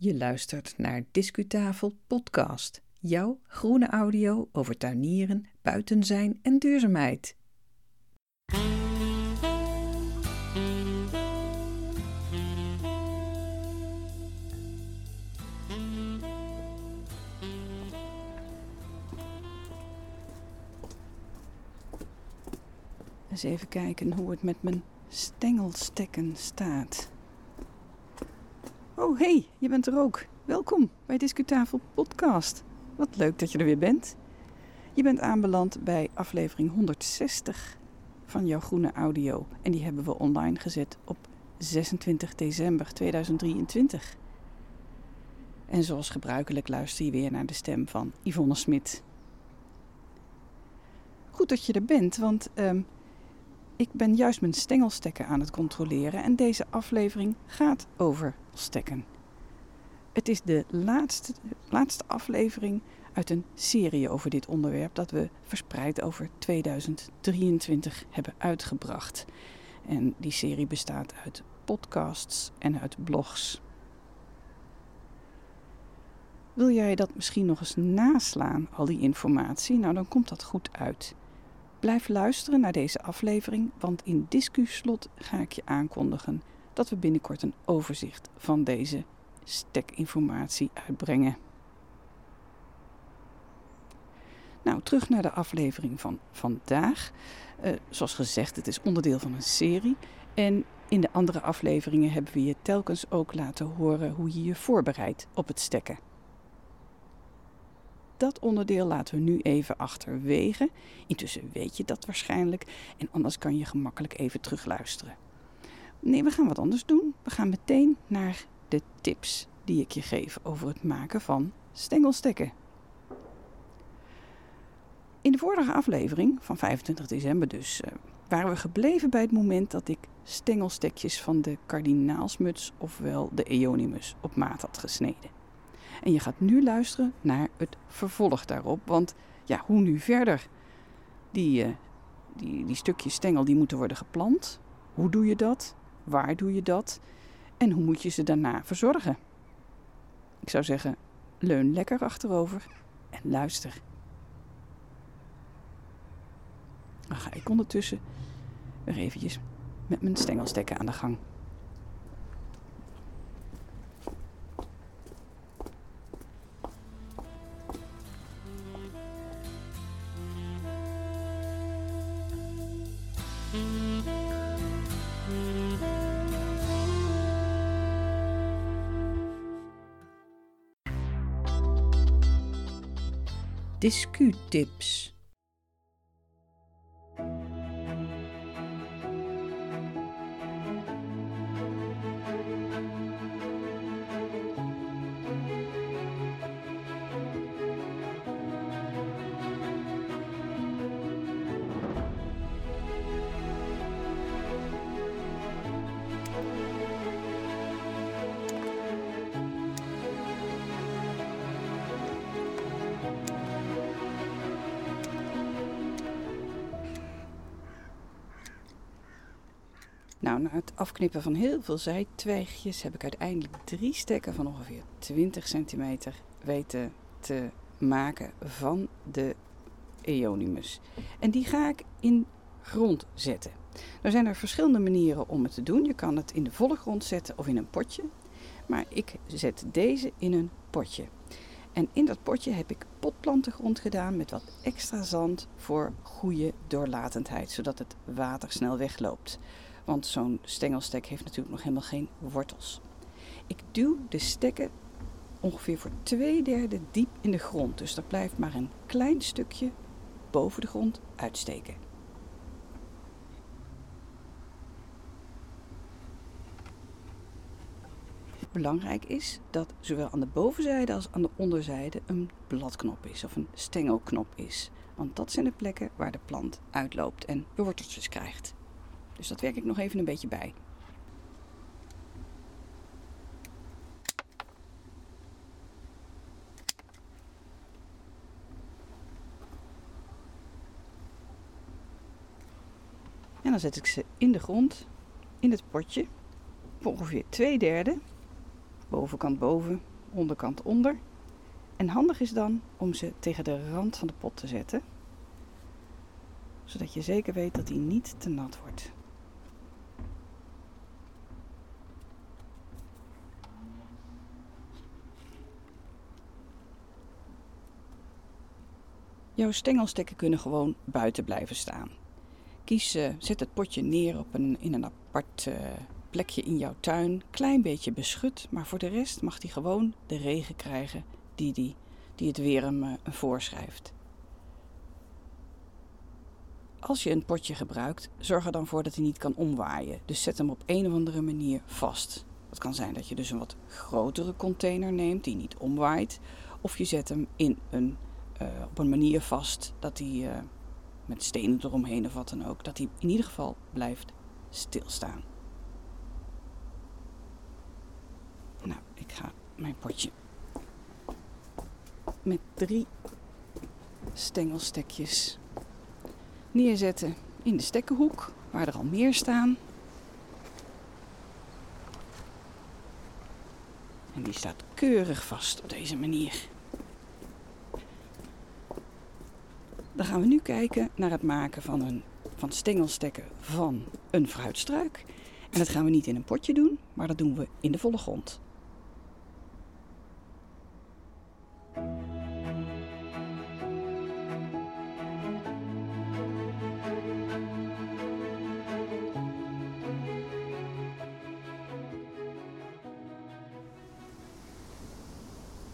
Je luistert naar Discutafel Podcast, jouw groene audio over tuinieren, buiten zijn en duurzaamheid. Eens even kijken hoe het met mijn stengelstekken staat. Oh, hey, je bent er ook. Welkom bij Discutafel Podcast. Wat leuk dat je er weer bent. Je bent aanbeland bij aflevering 160 van jouw groene audio. En die hebben we online gezet op 26 december 2023. En zoals gebruikelijk luister je weer naar de stem van Yvonne Smit. Goed dat je er bent, want ehm, ik ben juist mijn stengelstekken aan het controleren en deze aflevering gaat over stekken. Het is de laatste, laatste aflevering uit een serie over dit onderwerp dat we verspreid over 2023 hebben uitgebracht. En die serie bestaat uit podcasts en uit blogs. Wil jij dat misschien nog eens naslaan, al die informatie? Nou, dan komt dat goed uit. Blijf luisteren naar deze aflevering, want in Discuslot ga ik je aankondigen dat we binnenkort een overzicht van deze stekinformatie uitbrengen. Nou, terug naar de aflevering van vandaag. Uh, zoals gezegd, het is onderdeel van een serie. En in de andere afleveringen hebben we je telkens ook laten horen hoe je je voorbereidt op het stekken dat onderdeel laten we nu even achterwege. Intussen weet je dat waarschijnlijk en anders kan je gemakkelijk even terugluisteren. Nee, we gaan wat anders doen. We gaan meteen naar de tips die ik je geef over het maken van stengelstekken. In de vorige aflevering van 25 december dus uh, waren we gebleven bij het moment dat ik stengelstekjes van de kardinaalsmuts ofwel de Eonimus op maat had gesneden. En je gaat nu luisteren naar het vervolg daarop. Want ja, hoe nu verder? Die, uh, die, die stukjes stengel die moeten worden geplant. Hoe doe je dat? Waar doe je dat? En hoe moet je ze daarna verzorgen? Ik zou zeggen, leun lekker achterover en luister. Dan ga ik ondertussen weer eventjes met mijn stengelstekken aan de gang. Discutips. Na het afknippen van heel veel zijtwijgjes heb ik uiteindelijk drie stekken van ongeveer 20 centimeter weten te maken van de Eonimus. En die ga ik in grond zetten. Er zijn er verschillende manieren om het te doen. Je kan het in de volle grond zetten of in een potje. Maar ik zet deze in een potje. En in dat potje heb ik potplantengrond gedaan met wat extra zand voor goede doorlatendheid, zodat het water snel wegloopt. Want zo'n stengelstek heeft natuurlijk nog helemaal geen wortels. Ik duw de stekken ongeveer voor twee derde diep in de grond. Dus er blijft maar een klein stukje boven de grond uitsteken. Belangrijk is dat zowel aan de bovenzijde als aan de onderzijde een bladknop is of een stengelknop is. Want dat zijn de plekken waar de plant uitloopt en worteltjes krijgt. Dus dat werk ik nog even een beetje bij. En dan zet ik ze in de grond, in het potje, ongeveer twee derde. bovenkant boven, onderkant onder. En handig is dan om ze tegen de rand van de pot te zetten, zodat je zeker weet dat die niet te nat wordt. Jouw stengelstekken kunnen gewoon buiten blijven staan. Kies, uh, zet het potje neer op een, in een apart uh, plekje in jouw tuin. Klein beetje beschut, maar voor de rest mag hij gewoon de regen krijgen die, die, die het weer hem uh, voorschrijft. Als je een potje gebruikt, zorg er dan voor dat hij niet kan omwaaien. Dus zet hem op een of andere manier vast. Het kan zijn dat je dus een wat grotere container neemt die niet omwaait. Of je zet hem in een uh, op een manier vast dat hij uh, met stenen eromheen of wat dan ook, dat hij in ieder geval blijft stilstaan. Nou, ik ga mijn potje met drie stengelstekjes neerzetten in de stekkenhoek, waar er al meer staan. En die staat keurig vast op deze manier. Dan gaan we nu kijken naar het maken van, een, van stengelstekken van een fruitstruik. En dat gaan we niet in een potje doen, maar dat doen we in de volle grond.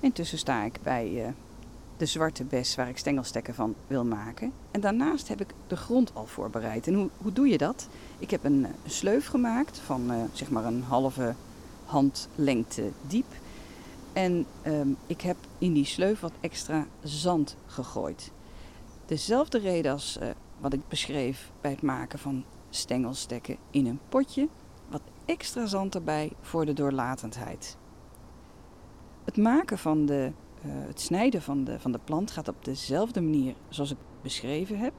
Intussen sta ik bij uh, de zwarte bes waar ik stengelstekken van wil maken. En daarnaast heb ik de grond al voorbereid. En hoe, hoe doe je dat? Ik heb een, een sleuf gemaakt van uh, zeg maar een halve handlengte diep. En um, ik heb in die sleuf wat extra zand gegooid. Dezelfde reden als uh, wat ik beschreef bij het maken van stengelstekken in een potje. Wat extra zand erbij voor de doorlatendheid. Het maken van de uh, het snijden van de, van de plant gaat op dezelfde manier zoals ik beschreven heb.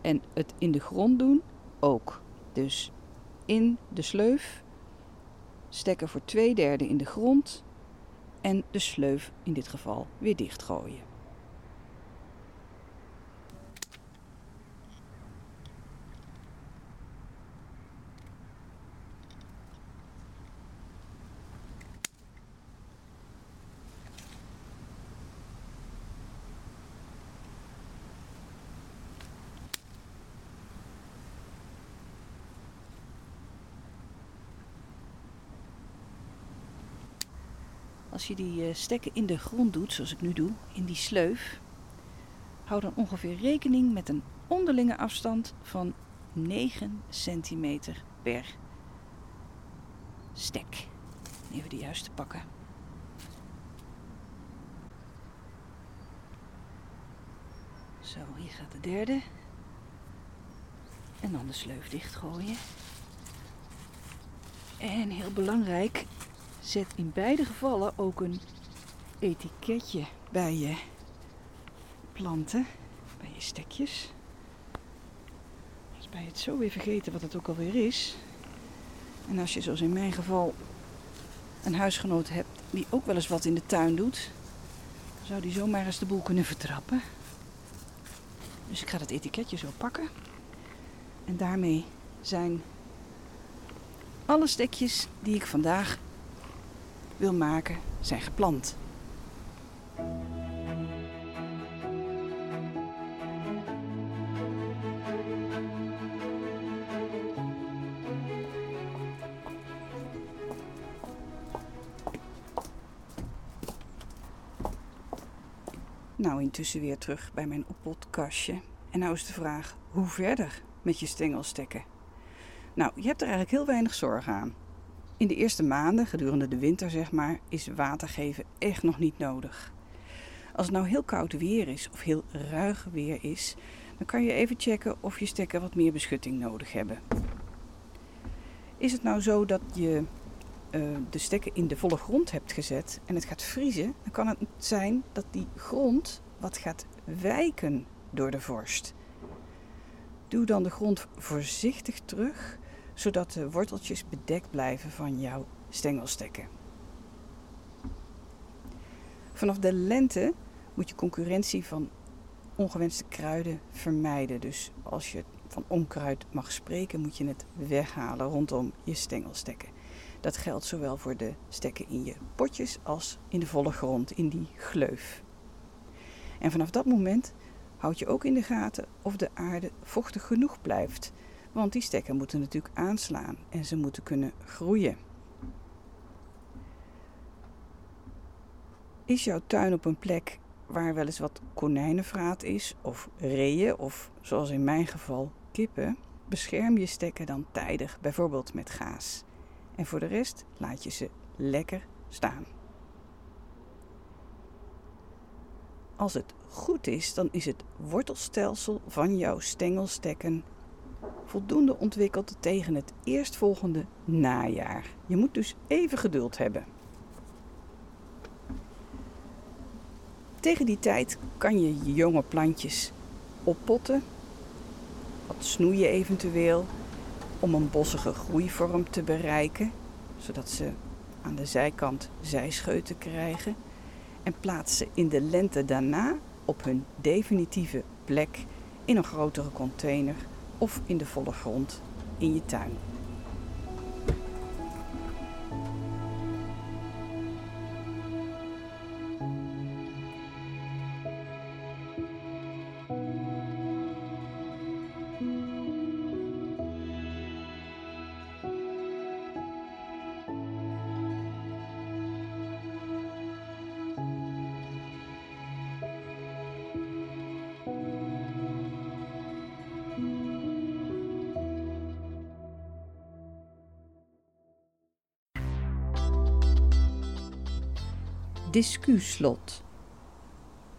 En het in de grond doen ook. Dus in de sleuf stekken voor twee derde in de grond en de sleuf in dit geval weer dichtgooien. Als je die eh, stekken in de grond doet, zoals ik nu doe, in die sleuf, hou dan ongeveer rekening met een onderlinge afstand van 9 centimeter per stek. Even de juiste pakken. Zo, hier gaat de derde. En dan de sleuf dichtgooien. En heel belangrijk, Zet in beide gevallen ook een etiketje bij je planten, bij je stekjes. Als bij het zo weer vergeten wat het ook alweer is. En als je zoals in mijn geval een huisgenoot hebt die ook wel eens wat in de tuin doet, dan zou die zomaar eens de boel kunnen vertrappen. Dus ik ga dat etiketje zo pakken. En daarmee zijn alle stekjes die ik vandaag wil maken zijn geplant. Nou, intussen weer terug bij mijn oppotkastje. En nou is de vraag, hoe verder met je stengelstekken? Nou, je hebt er eigenlijk heel weinig zorg aan. In de eerste maanden, gedurende de winter zeg maar, is water geven echt nog niet nodig. Als het nou heel koud weer is of heel ruig weer is, dan kan je even checken of je stekken wat meer beschutting nodig hebben. Is het nou zo dat je uh, de stekken in de volle grond hebt gezet en het gaat vriezen, dan kan het zijn dat die grond wat gaat wijken door de vorst. Doe dan de grond voorzichtig terug zodat de worteltjes bedekt blijven van jouw stengelstekken. Vanaf de lente moet je concurrentie van ongewenste kruiden vermijden. Dus als je van onkruid mag spreken, moet je het weghalen rondom je stengelstekken. Dat geldt zowel voor de stekken in je potjes als in de volle grond, in die gleuf. En vanaf dat moment houd je ook in de gaten of de aarde vochtig genoeg blijft. Want die stekken moeten natuurlijk aanslaan en ze moeten kunnen groeien. Is jouw tuin op een plek waar wel eens wat konijnenvraat is, of reeën, of zoals in mijn geval kippen, bescherm je stekken dan tijdig, bijvoorbeeld met gaas. En voor de rest laat je ze lekker staan. Als het goed is, dan is het wortelstelsel van jouw stengelstekken voldoende ontwikkeld tegen het eerstvolgende najaar. Je moet dus even geduld hebben. Tegen die tijd kan je je jonge plantjes oppotten, wat snoeien eventueel, om een bossige groeivorm te bereiken, zodat ze aan de zijkant zijscheuten krijgen. En plaats ze in de lente daarna op hun definitieve plek in een grotere container of in de volle grond in je tuin. Discuslot.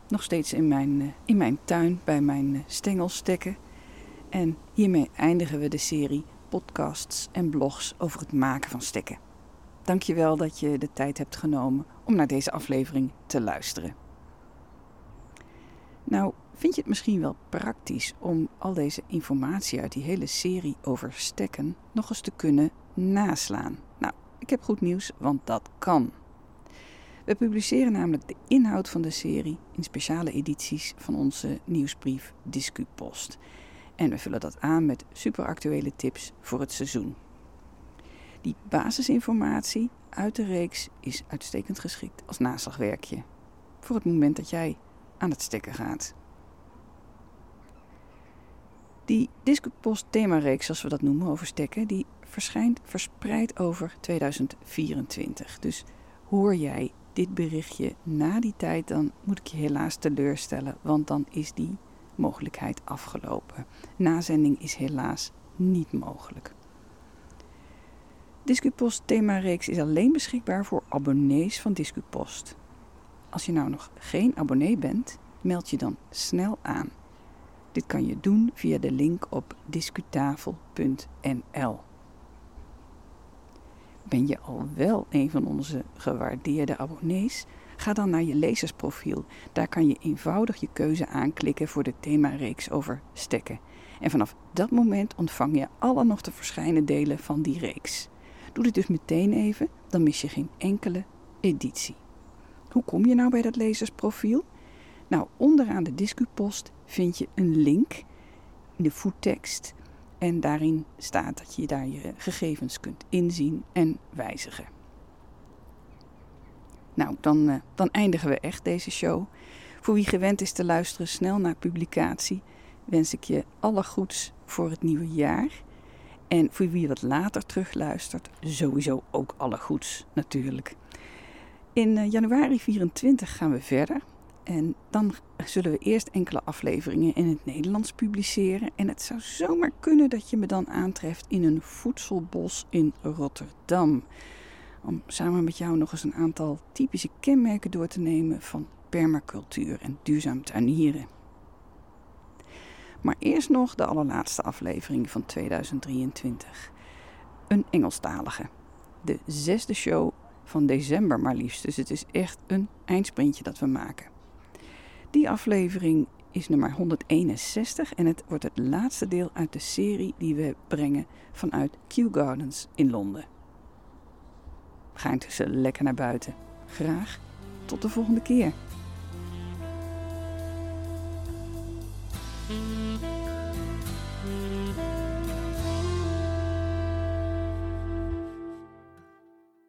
Nog steeds in mijn, eh, in mijn tuin bij mijn eh, stengelstekken. En hiermee eindigen we de serie podcasts en blogs over het maken van stekken. Dankjewel dat je de tijd hebt genomen om naar deze aflevering te luisteren. Nou, vind je het misschien wel praktisch om al deze informatie uit die hele serie over stekken nog eens te kunnen naslaan? Nou, ik heb goed nieuws, want dat kan. We publiceren namelijk de inhoud van de serie in speciale edities van onze nieuwsbrief DiscuPost. En we vullen dat aan met superactuele tips voor het seizoen. Die basisinformatie uit de reeks is uitstekend geschikt als naslagwerkje. Voor het moment dat jij aan het stekken gaat. Die Discupost themareeks, zoals we dat noemen, over stekken, die verschijnt verspreid over 2024. Dus hoor jij dit berichtje na die tijd, dan moet ik je helaas teleurstellen, want dan is die mogelijkheid afgelopen. Nazending is helaas niet mogelijk. Discupost themareeks is alleen beschikbaar voor abonnees van Discupost. Als je nou nog geen abonnee bent, meld je dan snel aan. Dit kan je doen via de link op discutafel.nl. Ben je al wel een van onze gewaardeerde abonnees? Ga dan naar je lezersprofiel. Daar kan je eenvoudig je keuze aanklikken voor de themareeks over stekken. En vanaf dat moment ontvang je alle nog te verschijnen delen van die reeks. Doe dit dus meteen even, dan mis je geen enkele editie. Hoe kom je nou bij dat lezersprofiel? Nou, onderaan de Discupost vind je een link in de voettekst en daarin staat dat je daar je gegevens kunt inzien en wijzigen. Nou, dan, uh, dan eindigen we echt deze show. Voor wie gewend is te luisteren snel naar publicatie, wens ik je alle goeds voor het nieuwe jaar. En voor wie wat later terugluistert, sowieso ook alle goeds natuurlijk. In uh, januari 24 gaan we verder en dan zullen we eerst enkele afleveringen in het Nederlands publiceren. En het zou zomaar kunnen dat je me dan aantreft in een voedselbos in Rotterdam. Om samen met jou nog eens een aantal typische kenmerken door te nemen van permacultuur en duurzaam tuinieren. Maar eerst nog de allerlaatste aflevering van 2023. Een Engelstalige. De zesde show van december maar liefst. Dus het is echt een eindsprintje dat we maken. Die aflevering is nummer 161 en het wordt het laatste deel uit de serie die we brengen vanuit Kew Gardens in Londen. Ga intussen lekker naar buiten. Graag tot de volgende keer.